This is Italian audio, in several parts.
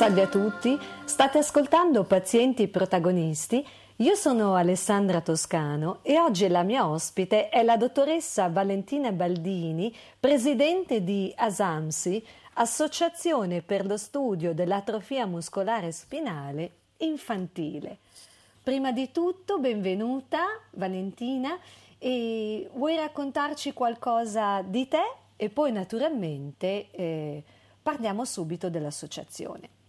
Salve a tutti, state ascoltando Pazienti Protagonisti. Io sono Alessandra Toscano e oggi la mia ospite è la dottoressa Valentina Baldini, presidente di ASAMSI, Associazione per lo studio dell'atrofia muscolare spinale infantile. Prima di tutto, benvenuta Valentina e vuoi raccontarci qualcosa di te e poi naturalmente eh, parliamo subito dell'associazione.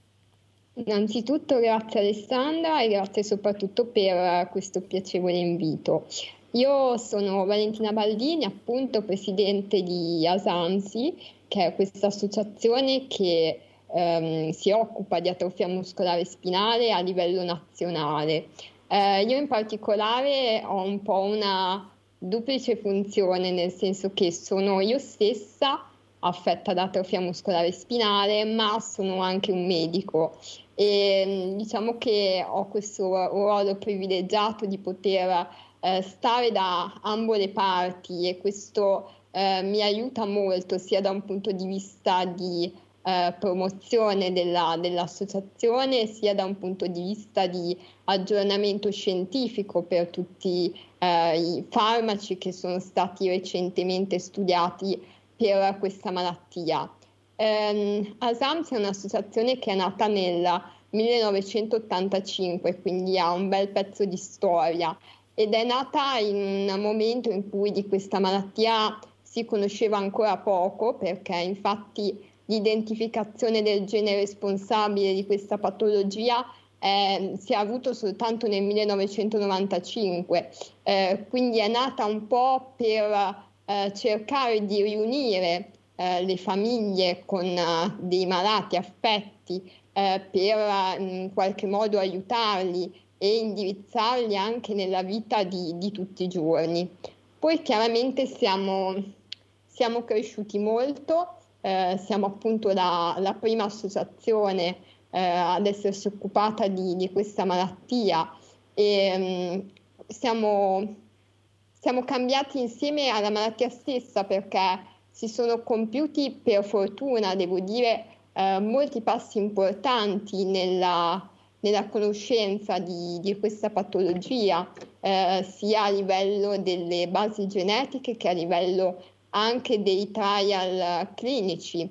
Innanzitutto grazie Alessandra e grazie soprattutto per questo piacevole invito. Io sono Valentina Baldini, appunto presidente di Asansi, che è questa associazione che ehm, si occupa di atrofia muscolare spinale a livello nazionale. Eh, io in particolare ho un po' una duplice funzione, nel senso che sono io stessa affetta da atrofia muscolare spinale, ma sono anche un medico. E diciamo che ho questo ruolo privilegiato di poter eh, stare da ambo le parti e questo eh, mi aiuta molto sia da un punto di vista di eh, promozione della, dell'associazione sia da un punto di vista di aggiornamento scientifico per tutti eh, i farmaci che sono stati recentemente studiati per questa malattia. Um, ASAMS è un'associazione che è nata nel 1985, quindi ha un bel pezzo di storia ed è nata in un momento in cui di questa malattia si conosceva ancora poco perché infatti l'identificazione del gene responsabile di questa patologia eh, si è avuto soltanto nel 1995, eh, quindi è nata un po' per eh, cercare di riunire eh, le famiglie con eh, dei malati affetti eh, per in qualche modo aiutarli e indirizzarli anche nella vita di, di tutti i giorni. Poi chiaramente siamo, siamo cresciuti molto, eh, siamo appunto la, la prima associazione ad essersi occupata di, di questa malattia e mh, mm, siamo, siamo cambiati insieme alla malattia stessa perché si sono compiuti per fortuna, devo dire, eh, molti passi importanti nella, nella conoscenza di, di, questa patologia, eh, sia a livello delle basi genetiche che a livello anche dei trial clinici.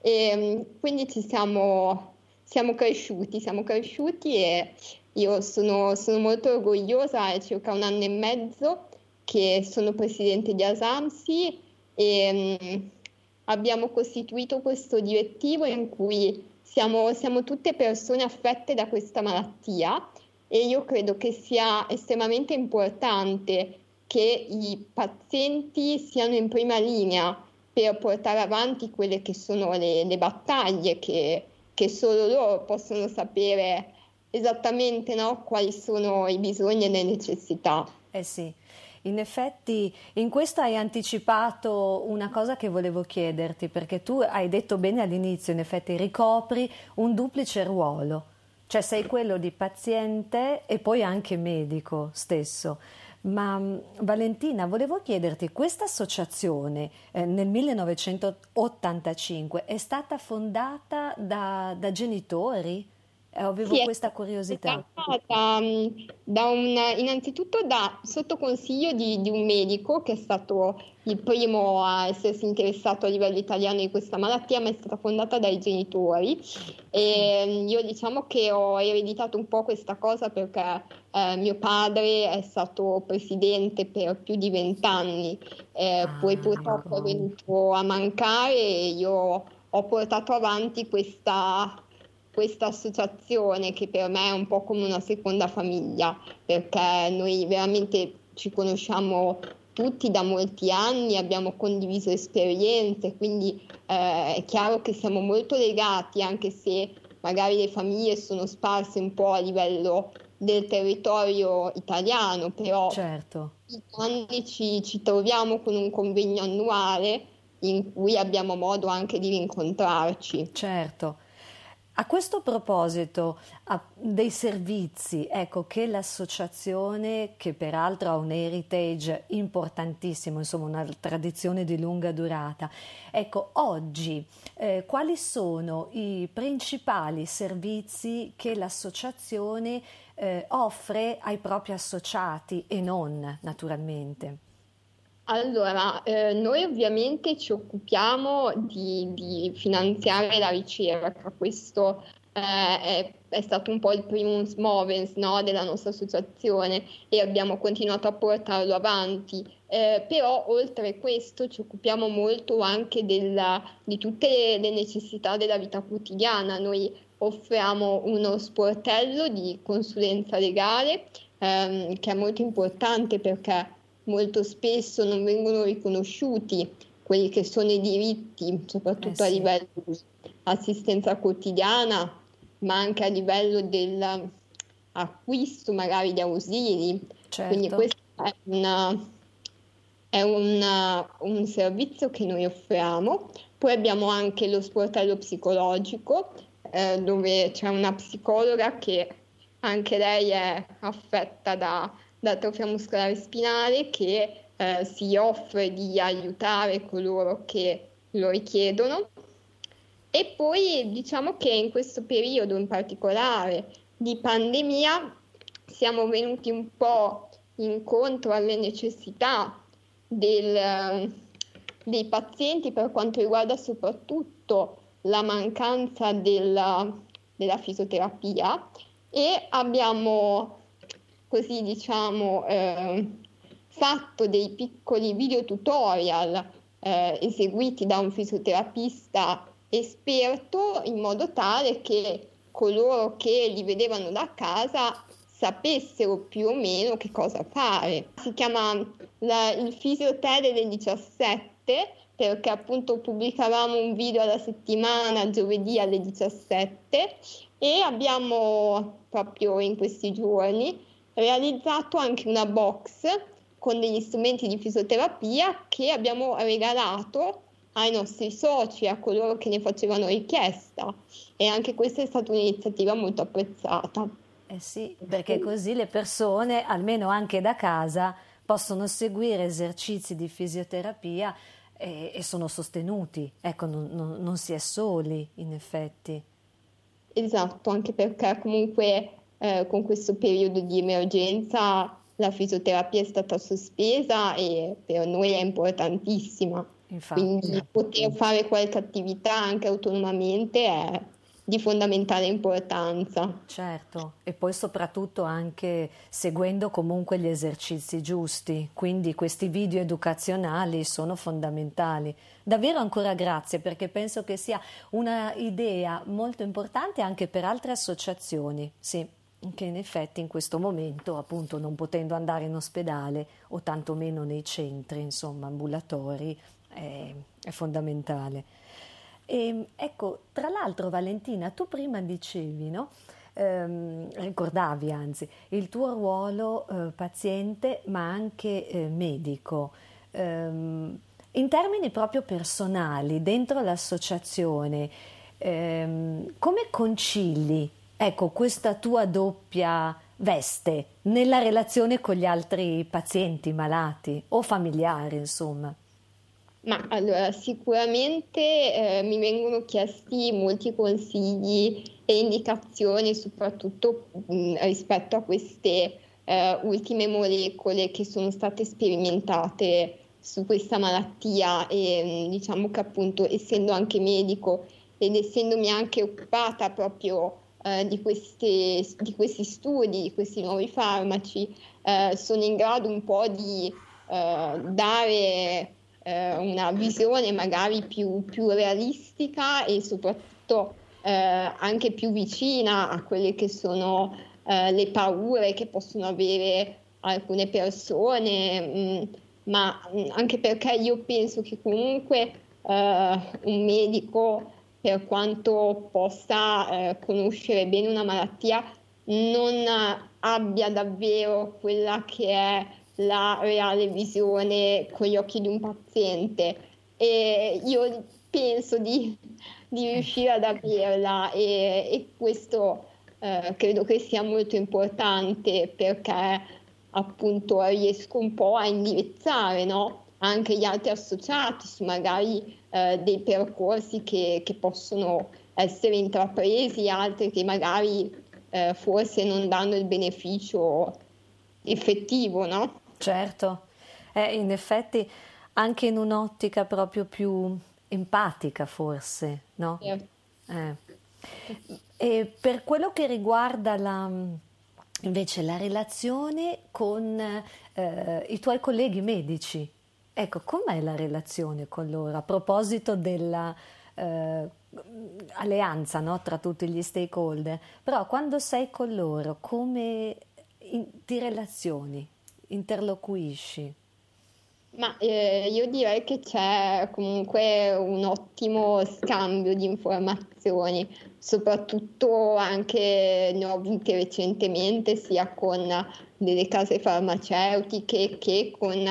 E mm, quindi ci siamo, siamo cresciuti, siamo cresciuti e io sono, sono molto orgogliosa, è circa un anno e mezzo che sono presidente di Asamsi e um, abbiamo costituito questo direttivo in cui siamo, siamo tutte persone affette da questa malattia e io credo che sia estremamente importante che i pazienti siano in prima linea per portare avanti quelle che sono le, le battaglie che, che, solo loro possono sapere esattamente no, quali sono i bisogni e le necessità. Eh sì. In effetti in questo hai anticipato una cosa che volevo chiederti, perché tu hai detto bene all'inizio, in effetti ricopri un duplice ruolo, cioè sei quello di paziente e poi anche medico stesso. Ma mm, Valentina, volevo chiederti, questa associazione eh, nel 1985 è stata fondata da, da genitori? Eh, avevo sì, questa curiosità. Da, da un, innanzitutto da, sotto consiglio di, di, un medico che è stato il primo a essersi interessato a livello italiano di questa malattia, ma è stata fondata dai genitori. E io diciamo che ho ereditato un po' questa cosa perché eh, mio padre è stato presidente per più di vent'anni, eh, ah, poi purtroppo ecco. è venuto a mancare e io ho portato avanti questa questa associazione che per me è un po' come una seconda famiglia, perché noi veramente ci conosciamo tutti da molti anni, abbiamo condiviso esperienze, quindi eh, è chiaro che siamo molto legati, anche se magari le famiglie sono sparse un po' a livello del territorio italiano, però certo. anni ci, ci troviamo con un convegno annuale in cui abbiamo modo anche di rincontrarci. Certo. A questo proposito, dei servizi, ecco che l'associazione, che peraltro ha un heritage importantissimo, insomma una tradizione di lunga durata, ecco oggi eh, quali sono i principali servizi che l'associazione eh, offre ai propri associati e non naturalmente? Allora, eh, noi ovviamente ci occupiamo di, di finanziare la ricerca, questo eh, è, è, stato un po' il primo movens no, della nostra associazione e abbiamo continuato a portarlo avanti. Eh, però oltre a questo ci occupiamo molto anche della, di tutte le, le necessità della vita quotidiana. Noi offriamo uno sportello di consulenza legale ehm, che è molto importante perché molto spesso non vengono riconosciuti quelli che sono i diritti, soprattutto eh sì. a livello di assistenza quotidiana, ma anche a livello dell'acquisto magari di ausili. Certo. Quindi questo è, una, è una, un servizio che noi offriamo. Poi abbiamo anche lo sportello psicologico, eh, dove c'è una psicologa che anche lei è affetta da d'atrofia muscolare spinale che eh, si offre di aiutare coloro che lo richiedono. E poi diciamo che in questo periodo in particolare di pandemia siamo venuti un po' incontro alle necessità del, dei pazienti per quanto riguarda soprattutto la mancanza della, della fisioterapia e abbiamo così diciamo eh, fatto dei piccoli video tutorial eh, eseguiti da un fisioterapista esperto in modo tale che coloro che li vedevano da casa sapessero più o meno che cosa fare. Si chiama la, il Fisiotere del 17 perché appunto pubblicavamo un video alla settimana giovedì alle 17 e abbiamo proprio in questi giorni realizzato anche una box con degli strumenti di fisioterapia che abbiamo regalato ai nostri soci, a coloro che ne facevano richiesta e anche questa è stata un'iniziativa molto apprezzata. Eh sì, perché così le persone, almeno anche da casa, possono seguire esercizi di fisioterapia e, e sono sostenuti, ecco, non, non, non si è soli in effetti. Esatto, anche perché comunque eh, con questo periodo di emergenza la fisioterapia è stata sospesa e per noi è importantissima. Infatti. Quindi poter fare qualche attività anche autonomamente è di fondamentale importanza. Certo, e poi soprattutto anche seguendo comunque gli esercizi giusti, quindi questi video educazionali sono fondamentali. Davvero ancora grazie perché penso che sia una idea molto importante anche per altre associazioni. Sì che in effetti in questo momento, appunto non potendo andare in ospedale o tantomeno nei centri, insomma, ambulatori, è, è fondamentale. E, ecco, tra l'altro Valentina, tu prima dicevi, no? Eh, ricordavi anzi il tuo ruolo eh, paziente ma anche eh, medico. Ehm, in termini proprio personali, dentro l'associazione, ehm, come concili ecco, questa tua doppia veste nella relazione con gli altri pazienti malati o familiari, insomma? Ma allora, sicuramente eh, mi vengono chiesti molti consigli e indicazioni, soprattutto mh, rispetto a queste eh, ultime molecole che sono state sperimentate su questa malattia e mh, diciamo che appunto essendo anche medico ed essendomi anche occupata proprio eh, di, questi, di, questi, studi, di questi nuovi farmaci, eh, sono in grado un po' di eh, dare eh, una visione magari più, più, realistica e soprattutto anche più vicina a quelle che sono le paure che possono avere alcune persone, mh, mm, ma mm, anche perché io penso che comunque un medico per quanto possa eh, conoscere bene una malattia, non abbia davvero quella che è la reale visione con gli occhi di un paziente. e io penso di, di riuscire ad averla e, e questo eh, credo che sia molto importante perché appunto riesco un po' a indirizzare no? Anche gli altri associati su magari eh, dei percorsi che, che, possono essere intrapresi, altri che magari eh, forse non danno il beneficio effettivo, no? Certo, eh, in effetti anche in un'ottica proprio più empatica forse, no? Certo. Eh. E per quello che riguarda la, invece la relazione con eh, i tuoi colleghi medici, ecco, com'è la relazione con loro a proposito della eh, alleanza no, tra tutti gli stakeholder? Però quando sei con loro, come in, ti relazioni, interloquisci? Ma eh, io direi che c'è comunque un ottimo scambio di informazioni, soprattutto anche ne ho avute recentemente sia con delle case farmaceutiche che con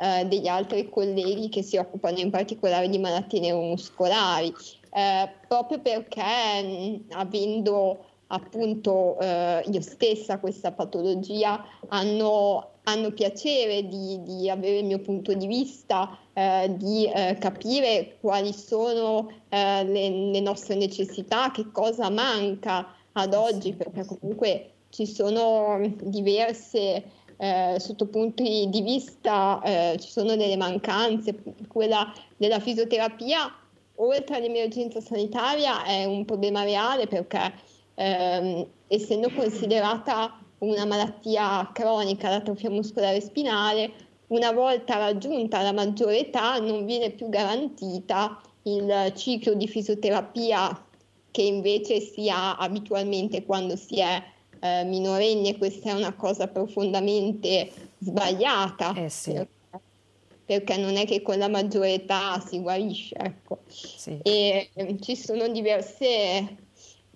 eh, degli altri colleghi che si occupano in particolare di malattie neuromuscolari, eh, proprio perché avendo appunto eh, io stessa questa patologia hanno, hanno piacere di, di, avere il mio punto di vista, eh, di eh, capire quali sono eh, le, le, nostre necessità, che cosa manca ad oggi, perché comunque ci sono diverse eh, sotto punti di vista, eh, ci sono delle mancanze, quella della fisioterapia oltre all'emergenza sanitaria è un problema reale perché ehm, essendo considerata una malattia cronica, l'atrofia muscolare spinale, una volta raggiunta la maggiore età non viene più garantita il ciclo di fisioterapia che invece si ha abitualmente quando si è eh, minorenni e questa è una cosa profondamente sbagliata. Eh sì. perché, perché non è che con la maggiore età si guarisce. Ecco. Sì. E eh, ci sono diverse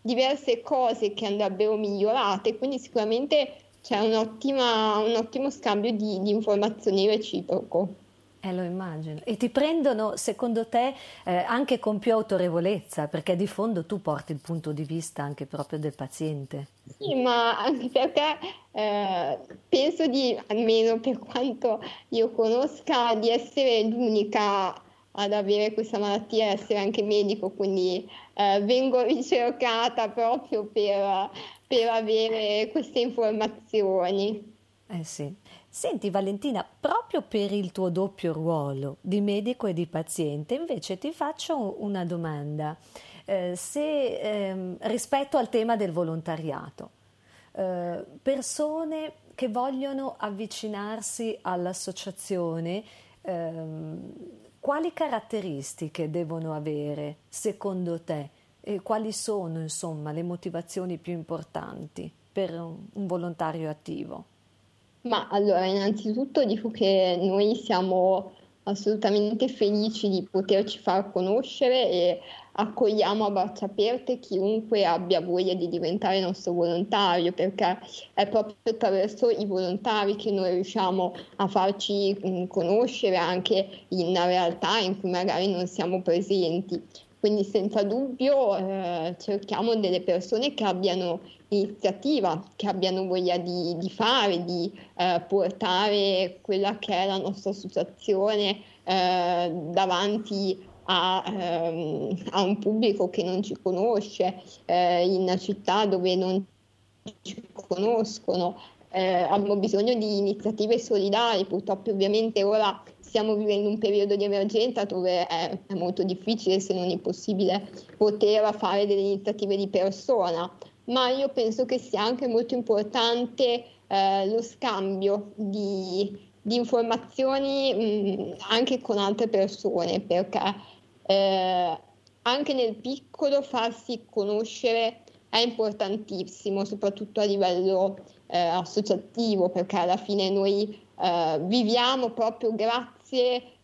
diverse cose che andrebbero migliorate, quindi sicuramente c'è un ottimo scambio di, di informazioni reciproco. Eh, lo immagino. E ti prendono, secondo te, eh, anche con più autorevolezza, perché di fondo tu porti il punto di vista anche proprio del paziente. Sì, ma anche perché eh, penso di, almeno per quanto io conosca, di essere l'unica ad avere questa malattia e essere anche medico, quindi eh, vengo ricercata proprio per, per avere queste informazioni. Eh sì. Senti Valentina, proprio per il tuo doppio ruolo di medico e di paziente, invece ti faccio una domanda. Eh, se, ehm, rispetto al tema del volontariato, eh, persone che vogliono avvicinarsi all'associazione, ehm, quali caratteristiche devono avere secondo te e quali sono insomma le motivazioni più importanti per un volontario attivo? Ma allora, innanzitutto dico che noi siamo assolutamente felici di poterci far conoscere e accogliamo a braccia aperte chiunque abbia voglia di diventare nostro volontario, perché è proprio attraverso i volontari che noi riusciamo a farci conoscere anche in realtà in cui magari non siamo presenti. Quindi senza dubbio eh, cerchiamo delle persone che abbiano iniziativa, che abbiano voglia di, di fare, di eh, portare quella che è la nostra associazione eh, davanti a, ehm, a, un pubblico che non ci conosce, eh, in città dove non ci conoscono. Eh, abbiamo bisogno di iniziative solidali, purtroppo ovviamente ora stiamo vivendo un periodo di emergenza dove è, è molto difficile, se non impossibile, poter fare delle iniziative di persona, ma io penso che sia anche molto importante eh, lo scambio di, di informazioni mh, anche con altre persone, perché eh, anche nel piccolo farsi conoscere è importantissimo, soprattutto a livello eh, associativo, perché alla fine noi eh, viviamo proprio grazie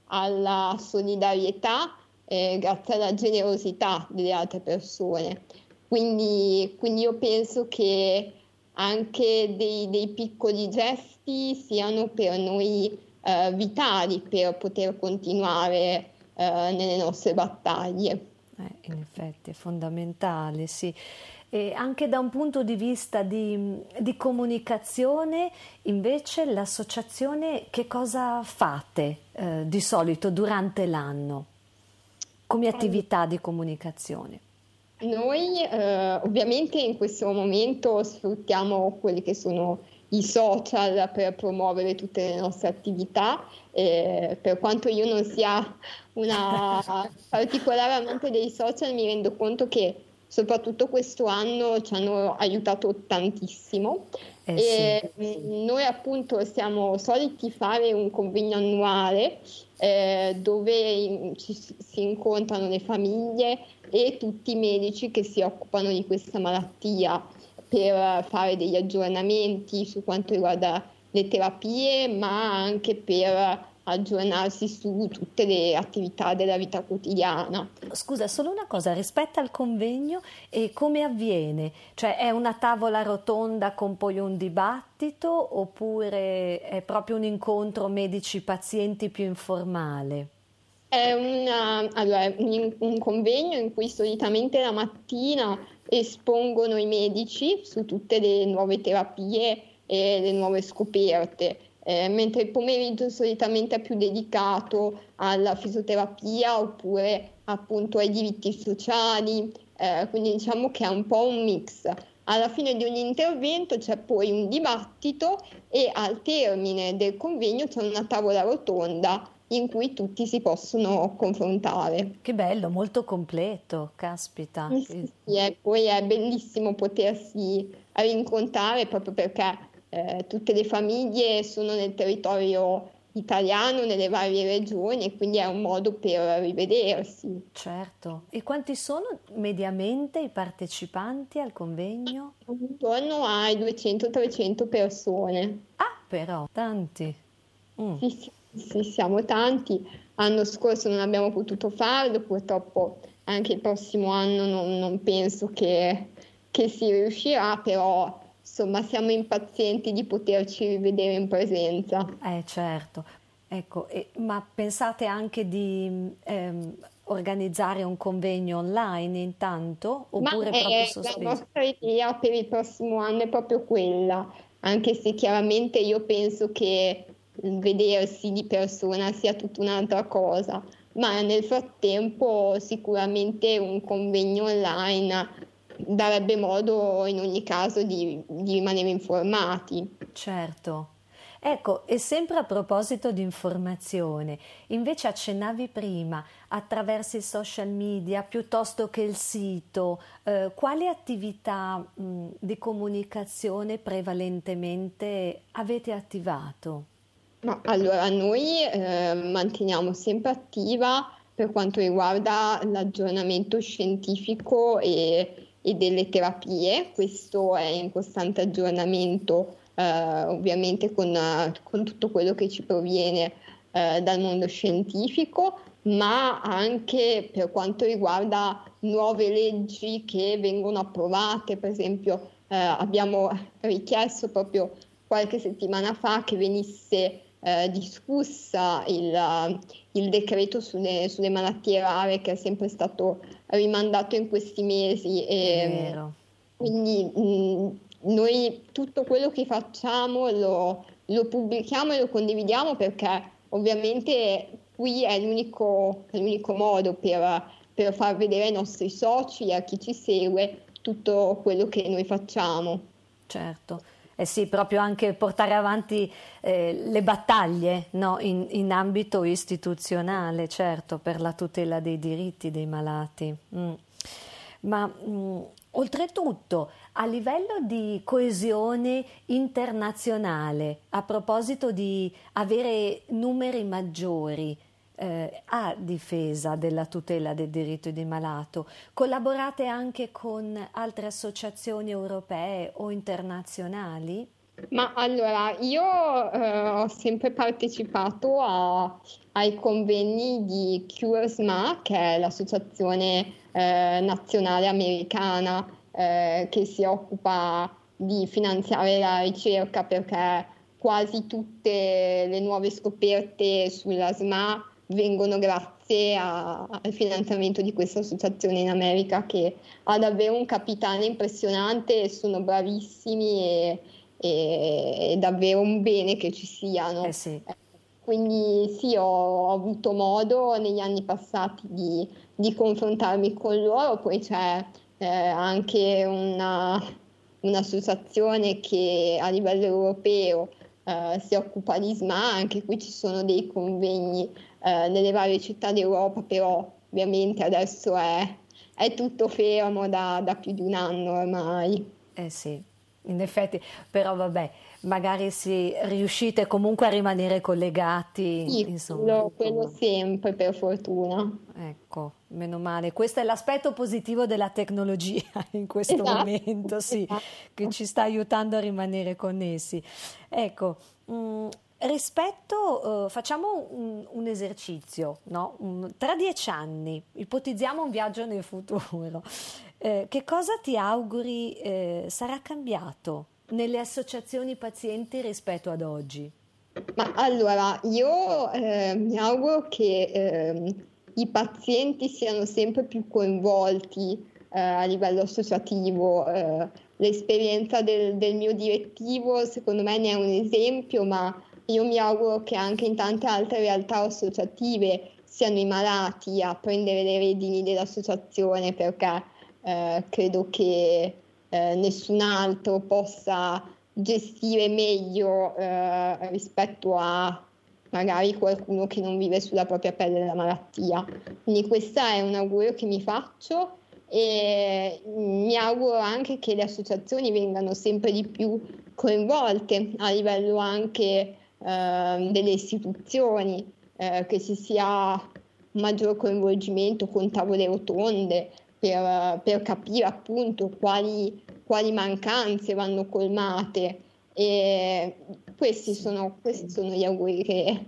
alla solidarietà, eh, grazie alla generosità delle altre persone. Quindi, quindi io penso che anche dei, dei, piccoli gesti siano per noi eh, vitali per poter continuare eh, nelle nostre battaglie. Eh, in effetti è fondamentale, sì. E anche da un punto di vista di, di, comunicazione, invece, l'associazione che cosa fate eh, di solito durante l'anno come attività di comunicazione? Noi eh, ovviamente in questo momento sfruttiamo quelli che sono i social per promuovere tutte le nostre attività. Eh, per quanto io non sia una particolare amante dei social, mi rendo conto che soprattutto questo anno ci hanno aiutato tantissimo. Eh sì, sì. Noi appunto siamo soliti fare un convegno annuale eh, dove in, ci, si incontrano le famiglie e tutti i medici che si occupano di questa malattia per fare degli aggiornamenti su quanto riguarda le terapie, ma anche per aggiornarsi su tutte le attività della vita quotidiana. Scusa, solo una cosa, rispetto al convegno e come avviene? Cioè è una tavola rotonda con poi un dibattito oppure è proprio un incontro medici-pazienti più informale? È una, allora, un, un convegno in cui solitamente la mattina espongono i medici su tutte le nuove terapie e le nuove scoperte eh, mentre il pomeriggio solitamente è più dedicato alla fisioterapia oppure appunto ai diritti sociali, eh, quindi diciamo che è un po' un mix. Alla fine di ogni intervento c'è poi un dibattito e al termine del convegno c'è una tavola rotonda in cui tutti si possono confrontare. Che bello, molto completo, caspita. Sì, sì, e poi è bellissimo potersi rincontrare proprio perché eh, tutte le famiglie sono nel territorio italiano, nelle varie regioni e quindi è un modo per rivedersi. Certo. E quanti sono mediamente i partecipanti al convegno? Intorno ai 200-300 persone. Ah, però, tanti. Mm. Sì, sì, sì, siamo tanti. L'anno scorso non abbiamo potuto farlo, purtroppo anche il prossimo anno non, non penso che, che si riuscirà, però insomma siamo impazienti di poterci rivedere in presenza. Eh certo, ecco, e, ma pensate anche di ehm, organizzare un convegno online intanto oppure ma, proprio eh, sospeso? La nostra idea per il prossimo anno è proprio quella, anche se chiaramente io penso che vedersi di persona sia tutta un'altra cosa, ma nel frattempo sicuramente un convegno online darebbe modo in ogni caso di, di rimanere informati. Certo. Ecco, e sempre a proposito di informazione, invece accennavi prima attraverso i social media piuttosto che il sito, eh, quali attività mh, di comunicazione prevalentemente avete attivato? No, allora, noi eh, manteniamo sempre attiva per quanto riguarda l'aggiornamento scientifico e e delle terapie, questo è in costante aggiornamento eh, ovviamente con, con, tutto quello che ci proviene eh, dal mondo scientifico, ma anche per quanto riguarda nuove leggi che vengono approvate, per esempio eh, abbiamo richiesto proprio qualche settimana fa che venisse eh, discussa il, il decreto sulle, sulle, malattie rare che è sempre stato rimandato in questi mesi. E, quindi mh, noi tutto quello che facciamo lo, lo, pubblichiamo e lo condividiamo perché ovviamente qui è l'unico, è l'unico modo per, per far vedere ai nostri soci, a chi ci segue, tutto quello che noi facciamo. Certo eh sì, proprio anche portare avanti eh, le battaglie no? in, in, ambito istituzionale, certo, per la tutela dei diritti dei malati. Mm. Ma mh, mm, oltretutto, a livello di coesione internazionale, a proposito di avere numeri maggiori, eh, a difesa della tutela dei diritti di malato. Collaborate anche con altre associazioni europee o internazionali? Ma allora, io eh, ho sempre partecipato a, ai convegni di CureSMA, che è l'associazione eh, nazionale americana eh, che si occupa di finanziare la ricerca perché quasi tutte le nuove scoperte sulla SMA vengono grazie a, al finanziamento di questa associazione in America che ha davvero un capitale impressionante, sono bravissimi e, e è davvero un bene che ci siano. Eh sì. Quindi sì, ho, ho, avuto modo negli anni passati di, di confrontarmi con loro, poi c'è eh, anche una, un'associazione che a livello europeo eh, si occupa di SMA, anche qui ci sono dei convegni eh, nelle varie città d'Europa, però ovviamente adesso è, è tutto fermo da, da, più di un anno ormai. Eh sì, in effetti, però vabbè, magari si riuscite comunque a rimanere collegati. Sì, insomma, quello, quello sempre per fortuna. Ecco, meno male. Questo è l'aspetto positivo della tecnologia in questo esatto, momento, sì, esatto. che ci sta aiutando a rimanere connessi. Ecco, mh, mm, rispetto, uh, facciamo un, un esercizio, no? um, tra dieci anni, ipotizziamo un viaggio nel futuro, eh, che cosa ti auguri eh, sarà cambiato nelle associazioni pazienti rispetto ad oggi? Ma allora, io eh, mi auguro che eh, i pazienti siano sempre più coinvolti eh, a livello associativo. Eh, l'esperienza del, del, mio direttivo, secondo me, ne è un esempio, ma io mi auguro che anche in tante altre realtà associative siano i malati a prendere le redini dell'associazione perché eh, credo che eh, nessun altro possa gestire meglio eh, rispetto a magari qualcuno che non vive sulla propria pelle la malattia. Quindi questo è un augurio che mi faccio e mi auguro anche che le associazioni vengano sempre di più coinvolte a livello anche delle istituzioni, eh, che ci sia un maggior coinvolgimento con tavole rotonde, per, per capire appunto quali, quali, mancanze vanno colmate. E questi sono, questi sono gli auguri che,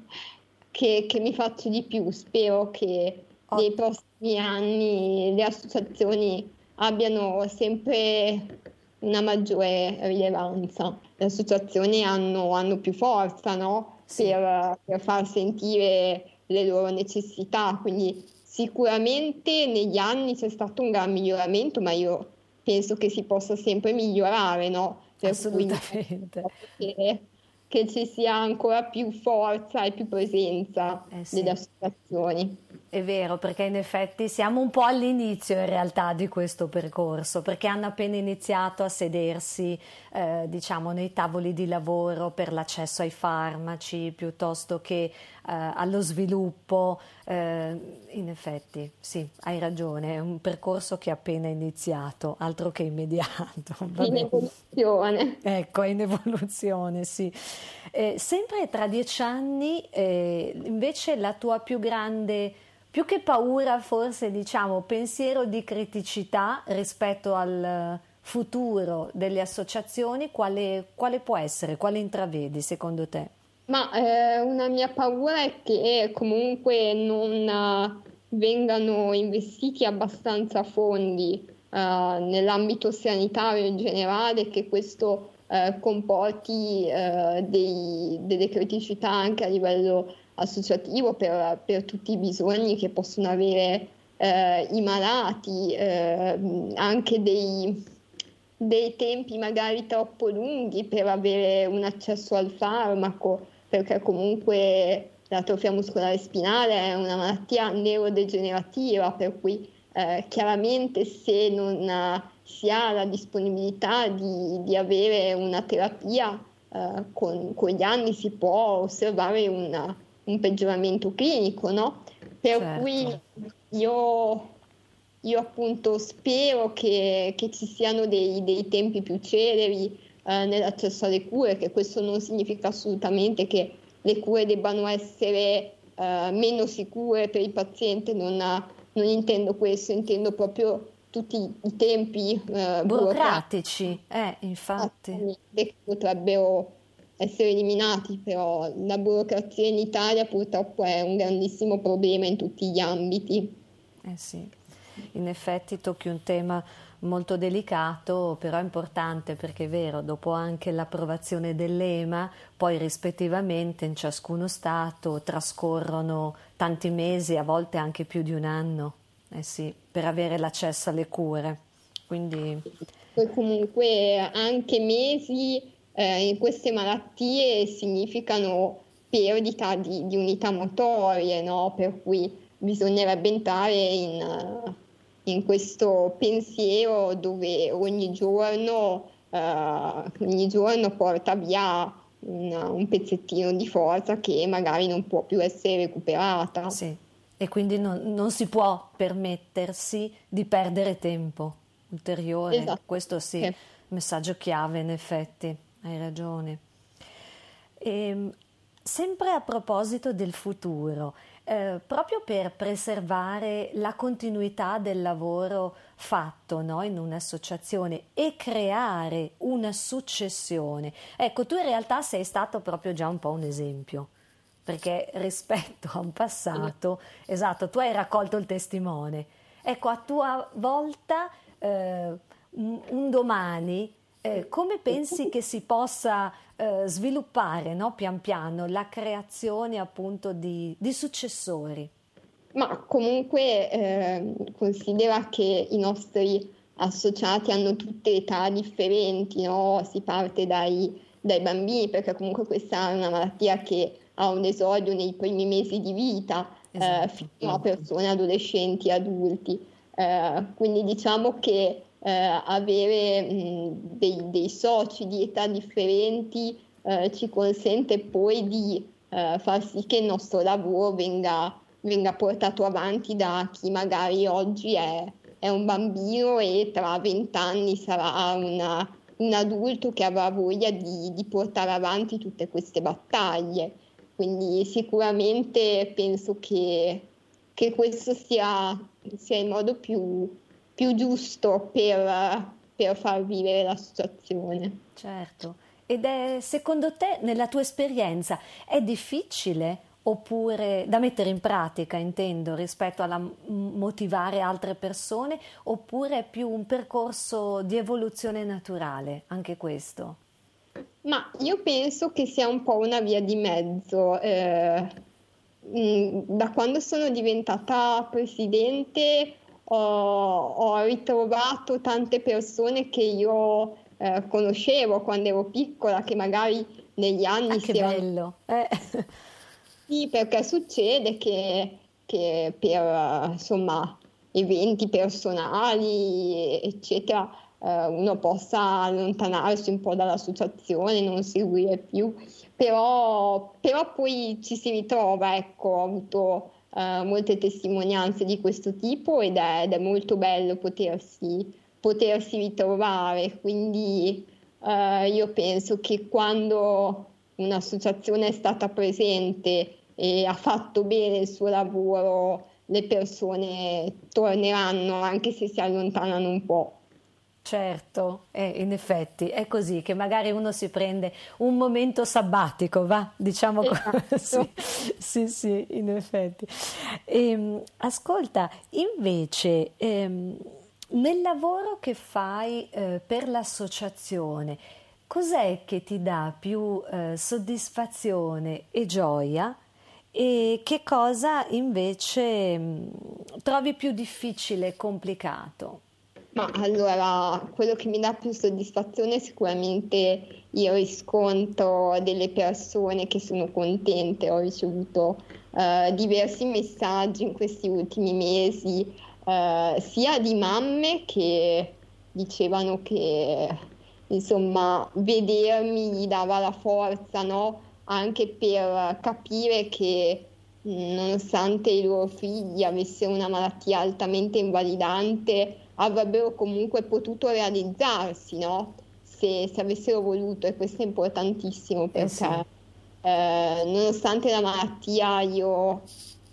che, che, mi faccio di più. Spero che nei prossimi anni le associazioni abbiano sempre una maggiore rilevanza. Le associazioni hanno, hanno più forza no? per, per far sentire le loro necessità, quindi Sicuramente negli anni c'è stato un gran miglioramento, ma io penso che si possa sempre migliorare, no? Per Assolutamente. Che, che, ci sia ancora più forza e più presenza eh sì. delle associazioni. È vero, perché in effetti siamo un po' all'inizio in realtà di questo percorso, perché hanno appena iniziato a sedersi, eh, diciamo, nei tavoli di lavoro per l'accesso ai farmaci piuttosto che eh, allo sviluppo. Eh, in effetti, sì, hai ragione, è un percorso che è appena iniziato, altro che immediato. In evoluzione. Ecco, è in evoluzione, sì. Eh, sempre tra dieci anni, eh, invece, la tua più grande più che paura, forse diciamo pensiero di criticità rispetto al futuro delle associazioni, quale, quale può essere? Quale intravedi secondo te? Ma eh, una mia paura è che comunque non uh, vengano investiti abbastanza fondi uh, nell'ambito sanitario in generale, che questo uh, comporti dei, delle criticità anche a livello associativo per, per tutti i bisogni che possono avere eh, i malati, eh, anche dei, dei tempi magari troppo lunghi per avere un accesso al farmaco, perché comunque l'atrofia muscolare spinale è una malattia neurodegenerativa, per cui eh, chiaramente se non si ha la disponibilità di, di avere una terapia, eh, con, con, gli anni si può osservare una, un peggioramento clinico, no? Per certo. cui io, io, appunto spero che, che ci siano dei, dei, tempi più celeri eh, nell'accesso alle cure, che questo non significa assolutamente che le cure debbano essere eh, meno sicure per il paziente, non, non, intendo questo, intendo proprio tutti i tempi eh, burocratici, eh, infatti. Che potrebbero essere eliminati, però la burocrazia in Italia purtroppo è un grandissimo problema in tutti gli ambiti. Eh sì. in effetti tocchi un tema molto delicato, però importante perché è vero, dopo anche l'approvazione dell'EMA, poi rispettivamente in ciascuno Stato trascorrono tanti mesi, a volte anche più di un anno, eh sì, per avere l'accesso alle cure. Quindi... Poi comunque anche mesi eh, in queste malattie significano perdita di, di unità motorie, no? per cui bisognerebbe entrare in in questo pensiero dove ogni giorno, uh, ogni giorno porta via una, un pezzettino di forza che magari non può più essere recuperata. Sì, e quindi non, non si può permettersi di perdere tempo ulteriore. Esatto. Questo sì, sì, messaggio chiave in effetti, hai ragione. E, ehm, sempre a proposito del futuro, eh, proprio per preservare la continuità del lavoro fatto no? in un'associazione e creare una successione. Ecco, tu in realtà sei stato proprio già un po' un esempio, perché rispetto a un passato, esatto, tu hai raccolto il testimone. Ecco, a tua volta, eh, un, un domani, eh, come pensi che si possa eh, sviluppare no, pian piano la creazione appunto di, di successori? Ma comunque eh, considera che i nostri associati hanno tutte età differenti, no? si parte dai, dai, bambini perché comunque questa è una malattia che ha un esordio nei primi mesi di vita eh, esatto. fino a persone adolescenti e adulti. Eh, quindi diciamo che eh, avere mh, dei, dei, soci di età differenti eh, ci consente poi di eh, far sì che il nostro lavoro venga, venga, portato avanti da chi magari oggi è, è un bambino e tra vent'anni sarà una, un adulto che avrà voglia di, di portare avanti tutte queste battaglie. Quindi sicuramente penso che, che questo sia, sia il modo più, più giusto per, per far vivere la situazione. Certo. Ed è, secondo te, nella tua esperienza, è difficile oppure da mettere in pratica, intendo, rispetto a motivare altre persone, oppure è più un percorso di evoluzione naturale, anche questo? Ma io penso che sia un po' una via di mezzo. Eh, da quando sono diventata presidente ho, ho ritrovato tante persone che io eh, conoscevo quando ero piccola, che magari negli anni... Ah, che erano... bello! Eh. Sì, perché succede che, che per insomma, eventi personali, eccetera, eh, uno possa allontanarsi un po' dall'associazione, non seguire più, però, però poi ci si ritrova, ecco, ho avuto uh, molte testimonianze di questo tipo ed è, ed è molto bello potersi, potersi ritrovare. Quindi uh, io penso che quando un'associazione è stata presente e ha fatto bene il suo lavoro, le persone torneranno anche se si allontanano un po'. Certo, eh, in effetti è così che magari uno si prende un momento sabbatico, va, diciamo esatto. sì, sì, sì, in effetti. Ehm, ascolta, invece, ehm, nel lavoro che fai eh, per l'associazione, cos'è che ti dà più eh, soddisfazione e gioia? E che cosa invece mh, mm, trovi più difficile e complicato? Ma allora, quello che mi dà più soddisfazione è sicuramente il riscontro delle persone che sono contente. Ho ricevuto uh, diversi messaggi in questi ultimi mesi, uh, sia di mamme che dicevano che insomma vedermi gli dava la forza, no? Anche per capire che nonostante i loro figli avessero una malattia altamente invalidante, avrebbero comunque potuto realizzarsi, no? Se, se avessero voluto, e questo è importantissimo perché eh sì. eh, nonostante la malattia io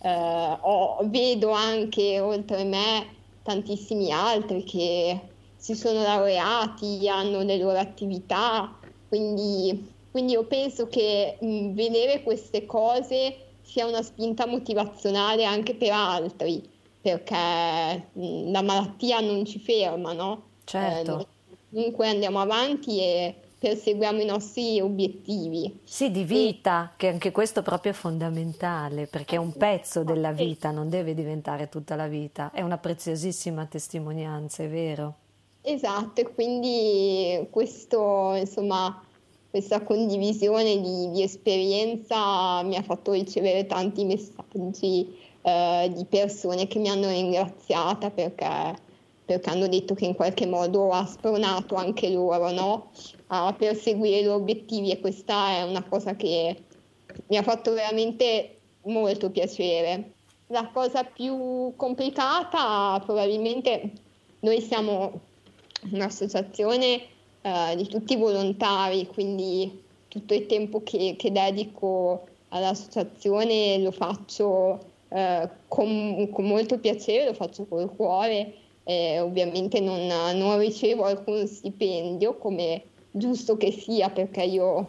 eh, ho, vedo anche oltre me tantissimi altri che si sono laureati, hanno le loro attività, quindi, quindi io penso che mh, vedere queste cose sia una spinta motivazionale anche per altri perché la malattia non ci ferma, no? Certo. Eh, comunque andiamo avanti e perseguiamo i nostri obiettivi. Sì, di vita, e... che anche questo proprio è fondamentale, perché è un pezzo della vita, non deve diventare tutta la vita, è una preziosissima testimonianza, è vero. Esatto, e quindi questo, insomma, questa condivisione di, di, esperienza mi ha fatto ricevere tanti messaggi eh, di persone che mi hanno ringraziata perché perché hanno detto che in qualche modo ha spronato anche loro no? a perseguire i loro obiettivi e questa è una cosa che mi ha fatto veramente molto piacere. La cosa più complicata probabilmente noi siamo un'associazione eh, di tutti volontari, quindi tutto il tempo che, che dedico all'associazione lo faccio eh, con, con molto piacere, lo faccio col cuore eh, ovviamente non, non, ricevo alcun stipendio come giusto che sia perché io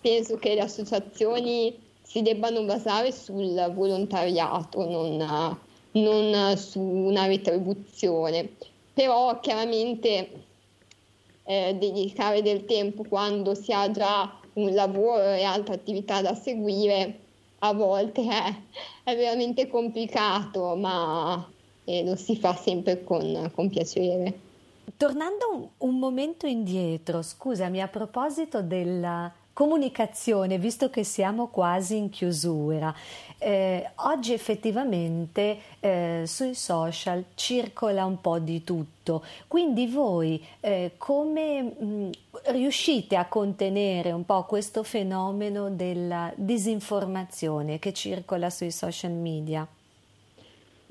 penso che le associazioni si debbano basare sul volontariato, non, non su una retribuzione. Però chiaramente eh, dedicare del tempo quando si ha già un lavoro e altre attività da seguire a volte è, è veramente complicato, ma e lo si fa sempre con, con piacere. Tornando un, un momento indietro, scusami, a proposito della comunicazione, visto che siamo quasi in chiusura, eh, oggi effettivamente eh, sui social circola un po' di tutto, quindi voi eh, come mh, riuscite a contenere un po' questo fenomeno della disinformazione che circola sui social media?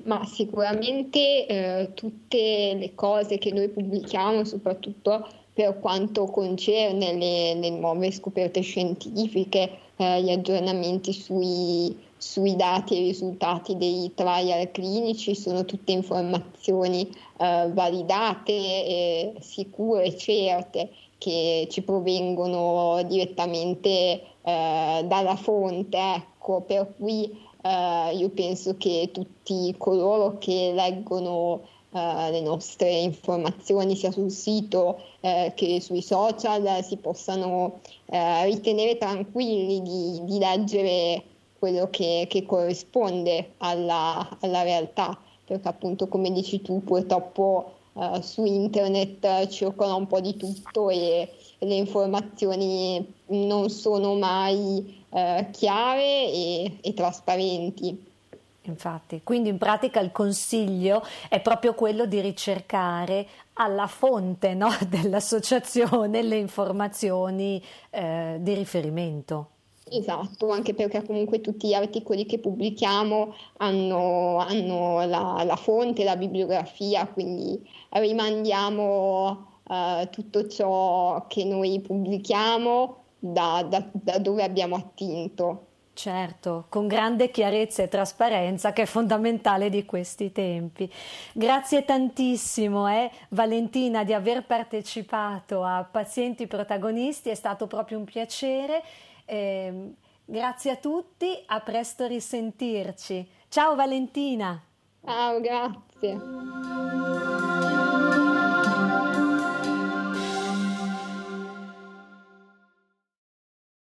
Ma sicuramente eh, tutte le cose che noi pubblichiamo, soprattutto per quanto concerne le, le nuove scoperte scientifiche, eh, gli aggiornamenti sui, sui, dati e risultati dei trial clinici, sono tutte informazioni eh, validate, sicure, certe, che ci provengono direttamente eh, dalla fonte. Ecco, per cui Uh, io penso che tutti coloro che leggono uh, le nostre informazioni sia sul sito uh, che sui social si possano ritenere tranquilli di, di, leggere quello che, che corrisponde alla, alla, realtà, perché appunto come dici tu purtroppo su internet circola un po' di tutto e le informazioni non sono mai eh, chiare e, e trasparenti. Infatti, quindi in pratica il consiglio è proprio quello di ricercare alla fonte no, dell'associazione le informazioni eh, di riferimento. Esatto, anche perché comunque tutti gli articoli che pubblichiamo hanno, hanno la, la, fonte, la bibliografia, quindi rimandiamo uh, tutto ciò che noi pubblichiamo da, da, da dove abbiamo attinto. Certo, con grande chiarezza e trasparenza che è fondamentale di questi tempi. Grazie tantissimo eh, Valentina di aver partecipato a Pazienti Protagonisti, è stato proprio un piacere. Eh, grazie a tutti, a presto risentirci. Ciao Valentina. Ciao, grazie.